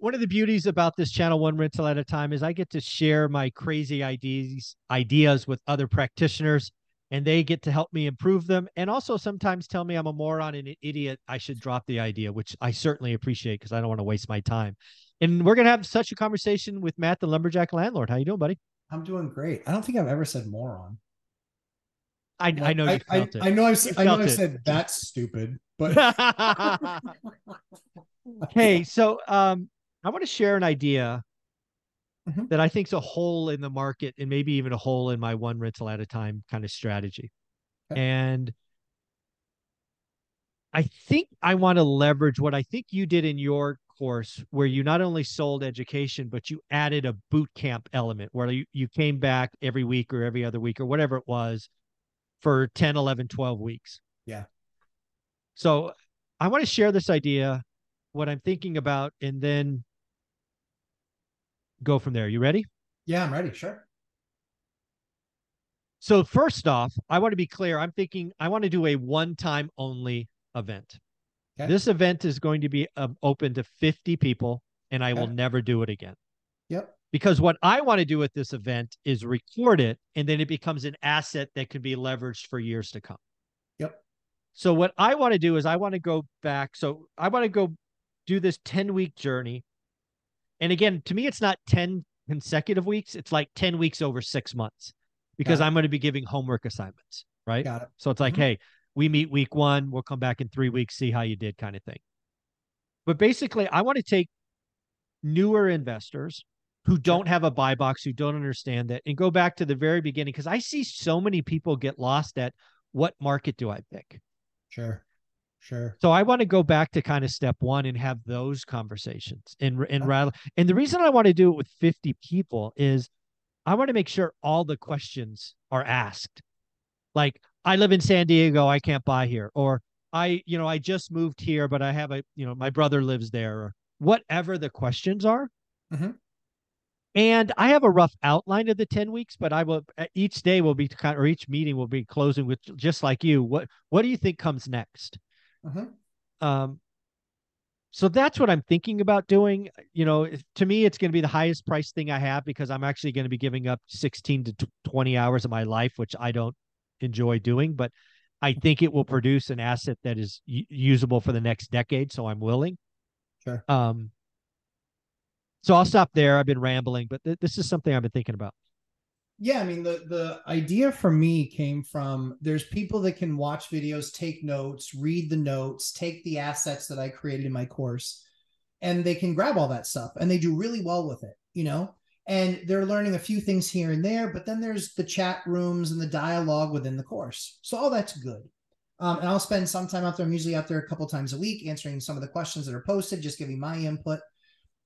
one of the beauties about this channel, one rental at a time, is I get to share my crazy ideas ideas with other practitioners, and they get to help me improve them, and also sometimes tell me I'm a moron and an idiot. I should drop the idea, which I certainly appreciate because I don't want to waste my time. And we're gonna have such a conversation with Matt, the lumberjack landlord. How you doing, buddy? I'm doing great. I don't think I've ever said moron. I, I know you I, I, felt it. I know I've, I know I've said that's stupid, but hey, so um, I want to share an idea Mhm. that I think's a hole in the market and maybe even a hole in my one rental at a time kind of strategy. Okay. And I think I want to leverage what I think you did in your course, where you not only sold education, but you added a boot camp element where you, you came back every week or every other week or whatever it was for 10, 11, 12 weeks. Yeah. So I want to share this idea, what I'm thinking about, and then go from there. You ready? yeah, I'm ready. Sure. So first off, I want to be clear. I'm thinking I want to do a one-time only event. Okay. This event is going to be um, open to 50 people, and I will never do it again. Yep. Because what I want to do with this event is record it, and then it becomes an asset that can be leveraged for years to come. Yep. So what I want to do is I want to go back. So I want to go do this 10 week journey. And again, to me, it's not 10 consecutive weeks. It's like 10 weeks over six months because I'm going to be giving homework assignments. Right. Got it. So it's like, Mhm. hey, we meet week one, we'll come back in three weeks, see how you did, kind of thing. But basically, I want to take newer investors who don't have a buy box, who don't understand that, and go back to the very beginning because I see so many people get lost at what market do I pick? Sure. Sure. So I want to go back to kind of step one and have those conversations and and Okay. rattle. And the reason I want to do it with 50 people is I want to make sure all the questions are asked. Like I live in San Diego, I can't buy here, or I, you know, I just moved here, but I have a, you know, my brother lives there, or whatever the questions are. Mhm. And I have a rough outline of the 10 weeks, but I will uh, each day will be kind or each meeting will be closing with just like you. What what do you think comes next? Mhm. Um, so that's what I'm thinking about doing. You know, to me, it's going to be the highest price thing I have because I'm actually going to be giving up 16 to 20 hours of my life, which I don't enjoy doing, but I think it will produce an asset that is usable for the next decade. So I'm willing. Sure. Um, so I'll stop there. I've been rambling, but th- this is something I've been thinking about. Yeah, I mean the the idea for me came from there's people that can watch videos, take notes, read the notes, take the assets that I created in my course, and they can grab all that stuff and they do really well with it, you know? And they're learning a few things here and there, but then there's the chat rooms and the dialogue within the course. So all that's good. Um, and I'll spend some time out there. I'm usually out there a couple times a week answering some of the questions that are posted, just giving my input.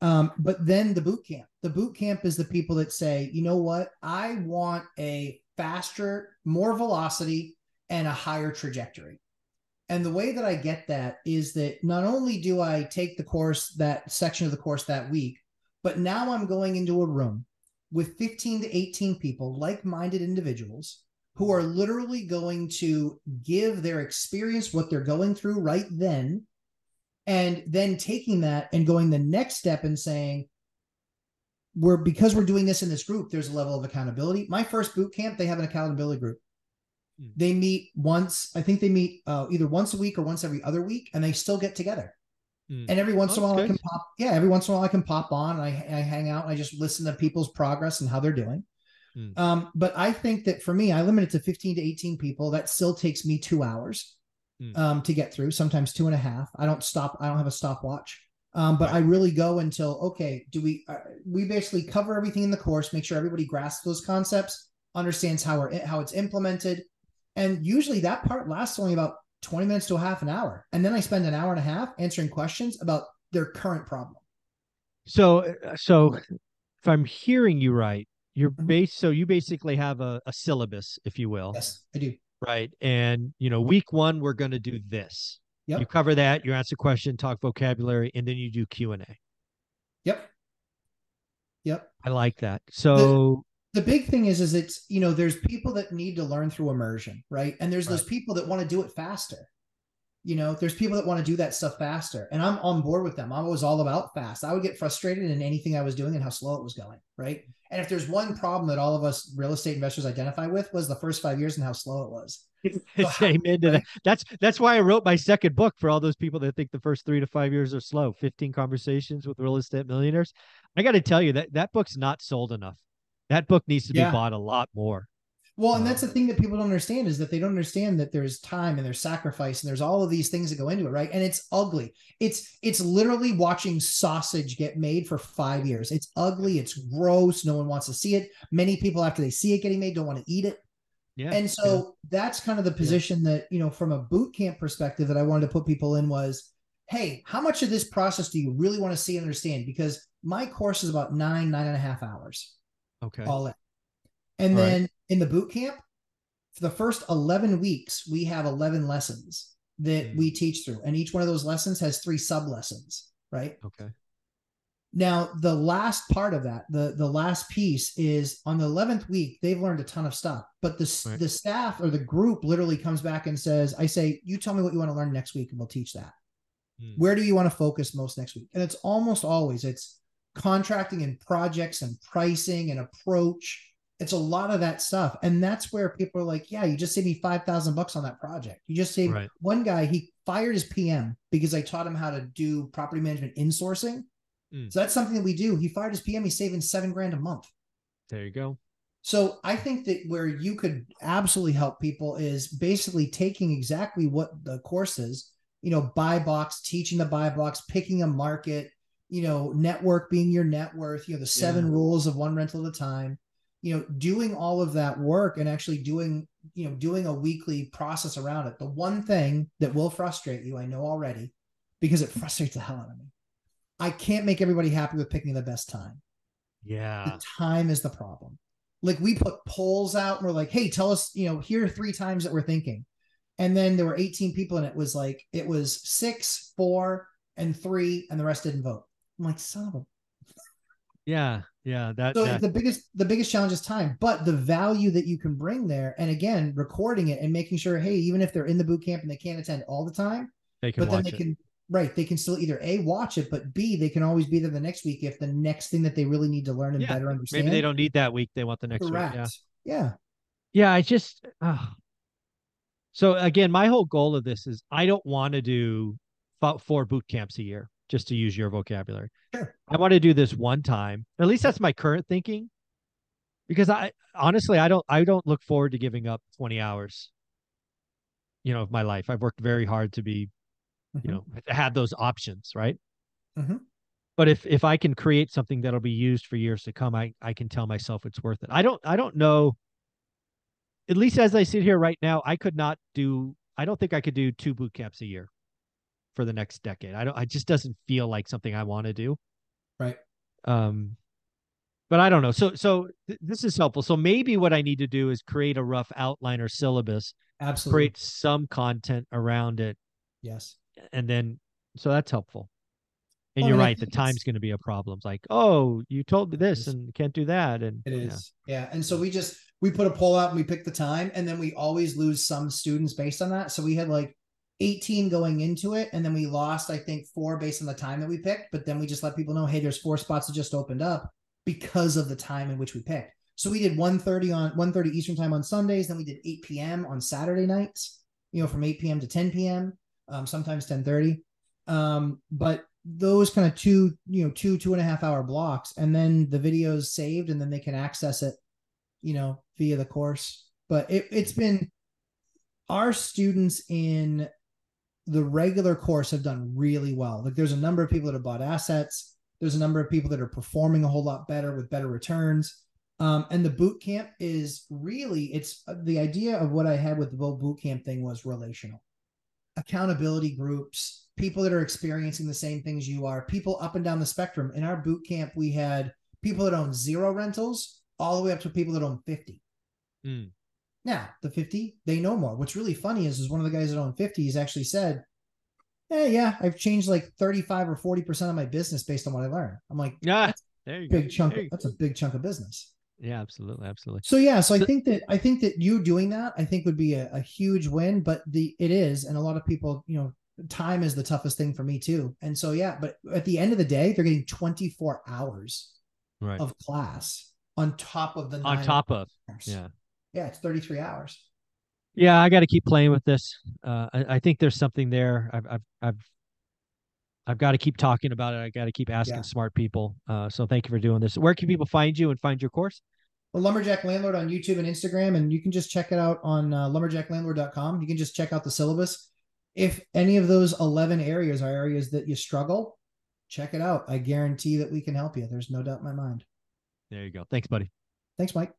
Um, but then the boot camp. The boot camp is the people that say, you know what? I want a faster, more velocity, and a higher trajectory. And the way that I get that is that not only do I take the course, that section of the course that week, but now I'm going into a room with 15 to 18 people, like minded individuals who are literally going to give their experience, what they're going through right then, and then taking that and going the next step and saying, we're because we're doing this in this group, there's a level of accountability. My first boot camp, they have an accountability group. Hmm. They meet once, I think they meet uh, either once a week or once every other week, and they still get together. Hmm. And every once Oh, in a while, I can pop. Yeah, every once in a while, I can pop on. And I, I hang out. And I just listen to people's progress and how they're doing. Hmm. Um, but I think that for me, I limit it to 15 to 18 people. That still takes me two hours Hmm. um, to get through. Sometimes two and a half. I don't stop. I don't have a stopwatch. Um, but Right. I really go until okay. Do we? Uh, we basically cover everything in the course. Make sure everybody grasps those concepts, understands how we're how it's implemented, and usually that part lasts only about 20 minutes to a half an hour. And then I spend an hour and a half answering questions about their current problem. So, uh, so if I'm hearing you right, you're Mhm. base. So you basically have a, a syllabus, if you will, Yes, I do. Right? And you know, week one we're going to do this. Yep. You cover that. You answer question, talk vocabulary, and then you do Q and A. Yep. Yep. I like that. So the big thing is is it's you know there's people that need to learn through immersion right and there's those people that want to do it faster You know, there's people that want to do that stuff faster, and I'm on board with them. I was all about fast. I would get frustrated in anything I was doing and how slow it was going. Right. And if there's one problem that all of us real estate investors identify with was the first five years and how slow it was. Amen to that. That's that's why I wrote my second book for all those people that think the first three to five years are slow. Fifteen conversations with real estate millionaires. I got to tell you that that book's not sold enough. That book needs to be yeah. bought a lot more. Well, and uh-huh. that's the thing that people don't understand is that they don't understand that there's time and there's sacrifice and there's all of these things that go into it, right? And it's ugly. It's it's literally watching sausage get made for five years. It's ugly. It's gross. No one wants to see it. Many people, after they see it getting made, don't want to eat it. Yeah. And so yeah. that's kind of the position yeah. that, you know, from a boot camp perspective that I wanted to put people in was, hey, how much of this process do you really want to see and understand? Because my course is about nine, nine and a half hours. Okay. All in. And then in the boot camp, for the first 11 weeks, we have 11 lessons that mm. we teach through. And each one of those lessons has three sub lessons, right? Okay. Now, the last part of that, the the last piece is on the 11th week, they've learned a ton of stuff. But the right. the staff or the group literally comes back and says, I say, you tell me what you want to learn next week and we'll teach that. Mm. Where do you want to focus most next week? And it's almost always it's contracting and projects and pricing and approach it's a lot of that stuff. And that's where people are like yeah you just saved me 5000 bucks on that project. You just saved right. one guy he fired his pm because i taught him how to do property management insourcing. Mm. so that's something that we do. He fired his pm he's saving seven grand a month. There you go. So i think that where you could absolutely help people is basically taking exactly what the course is you know buy box teaching the buy box picking a market you know network being your net worth you know the seven yeah. rules of one rental at a time you know doing all of that work and actually doing you know doing a weekly process around it. The one thing that will frustrate you i know already because it frustrates the hell out of me. I can't make everybody happy with picking the best time. Yeah. the time is the problem. Like we put polls out and we're like hey tell us you know here are three times that we're thinking. And then there were 18 people and it was like it was six four and three and the rest didn't vote. I'm like son of a yeah yeah that, so that... the biggest the biggest challenge is time but the value that you can bring there and again recording it and making sure hey even if they're in the boot camp and they can't attend all the time they can but then they it. can right they can still either a watch it but b they can always be there the next week if the next thing that they really need to learn and yeah. better understand maybe they don't need that week they want the next Correct. week yeah yeah yeah i just oh. so again my whole goal of this is i don't want to do about four boot camps a year just to use your vocabulary. Sure. I want to do this one time. At least that's my current thinking. Because I honestly I don't I don't look forward to giving up 20 hours you know of my life. I've worked very hard to be mm-hmm. you know have those options, right? Mm-hmm. But if if I can create something that'll be used for years to come, I I can tell myself it's worth it. I don't I don't know at least as I sit here right now, I could not do I don't think I could do two boot camps a year for the next decade. I don't. I just doesn't feel like something I want to do. Right. Um, but I don't know. So so th- this is helpful. So maybe what I need to do is create a rough outline or syllabus. Absolutely. Create some content around it. Yes. And then so that's helpful. And well, you're right. The time's going to be a problem. It's like, oh, you told me this and can't do that. And it is. Yeah. yeah. And so we just we put a poll out and we pick the time, and then we always lose some students based on that. So we had like 18 going into it and then we lost i think four based on the time that we picked but then we just let people know hey there's four spots that just opened up because of the time in which we picked. So we did 1.30 on 1.30 eastern time on sundays then we did 8 p.m on saturday nights you know from 8 p.m to 10 p.m um, sometimes 10.30 um, but those kind of two you know two two and a half hour blocks and then the videos saved and then they can access it you know via the course. But it, it's been our students in the regular course have done really well. Like there's a number of people that have bought assets. There's a number of people that are performing a whole lot better with better returns. Um, and the boot camp is really it's uh, the idea of what I had with the whole boot camp thing was relational accountability groups, people that are experiencing the same things you are, people up and down the spectrum. In our boot camp, we had people that own zero rentals all the way up to people that own 50. Mm. Now, the 50, they know more. What's really funny is, is one of the guys that own 50 has actually said, Hey, yeah, I've changed like 35 or 40% of my business based on what I learned. I'm like, yeah, there you big go. chunk. Of, that's a big chunk of business. Yeah, absolutely, absolutely. So yeah, so I think that I think that you doing that I think would be a, a huge win. But the it is, and a lot of people, you know, time is the toughest thing for me too. And so yeah, but at the end of the day, they're getting 24 hours Right. of class on top of the On nine top of, hours. yeah. Yeah, it's 33 hours. Yeah, I got to keep playing with this. Uh, I, I think there's something there. I've, I've, I've, I've got to keep talking about it. I got to keep asking Yeah. smart people. Uh, so thank you for doing this. Where can people find you and find your course? The Lumberjack Landlord on YouTube and Instagram, and you can just check it out on uh, lumberjacklandlord.com. You can just check out the syllabus. If any of those 11 areas are areas that you struggle, check it out. I guarantee that we can help you. There's no doubt in my mind. There you go. Thanks, buddy. Thanks, Mike.